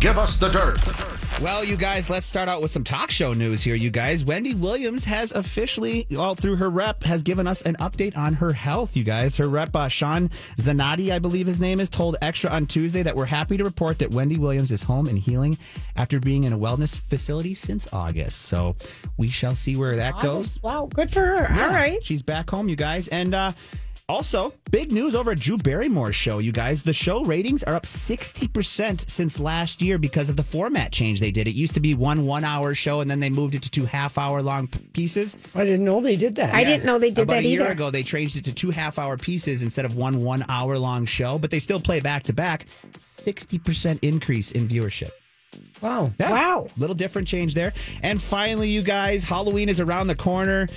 Give us the dirt. Well, you guys, let's start out with some talk show news here, you guys. Wendy Williams has officially, all through her rep, has given us an update on her health, you guys. Her rep, uh, Sean Zanotti, I believe his name is, told Extra on Tuesday that we're happy to report that Wendy Williams is home and healing after being in a wellness facility since August. So we shall see where that goes. Wow, good for her. Yeah, All right. She's back home, you guys. And uh, also, big news over at Drew Barrymore's show, you guys. The show ratings are up 60% since last year because of the format change they did. It used to be one one hour show, and then they moved it to two half hour long pieces. I didn't know they did that. I didn't know they did About that a year either. ago, they changed it to two half hour pieces instead of one one hour long show, but they still play back to back. 60% increase in viewership. Wow. Yeah. Wow. Little different change there. And finally, you guys, Halloween is around the corner.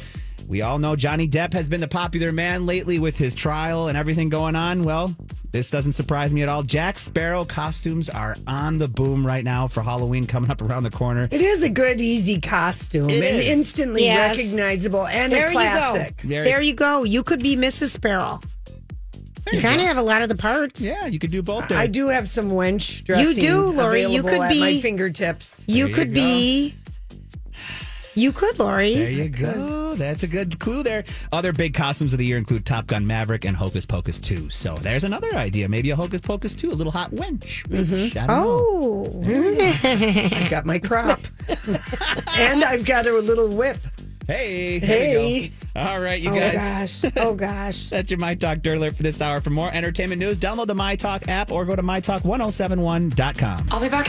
We all know Johnny Depp has been the popular man lately with his trial and everything going on. Well, this doesn't surprise me at all. Jack Sparrow costumes are on the boom right now for Halloween coming up around the corner. It is a good, easy costume It and is. instantly Yes. recognizable and There a you go. classic. Very- There you go. You could be Mrs. Sparrow. You, kind of have a lot of the parts. Yeah, you could do both there. I do have some wench dressing. You do, Lori. You could at be- my fingertips. You you could go. be. You could, Lori. There you go. That's a good clue there. Other big costumes of the year include Top Gun Maverick and Hocus Pocus 2. So there's another idea. Maybe a Hocus Pocus 2, a little hot wench. Which, mm-hmm. I don't know. Oh, I've got my crop, and I've got a little whip. Hey, Hey. go. All right, you oh guys. Oh, gosh. Oh gosh. That's your My Talk Dirt Alert for this hour. For more entertainment news, download the My Talk app or go to mytalk1071.com. I'll be back.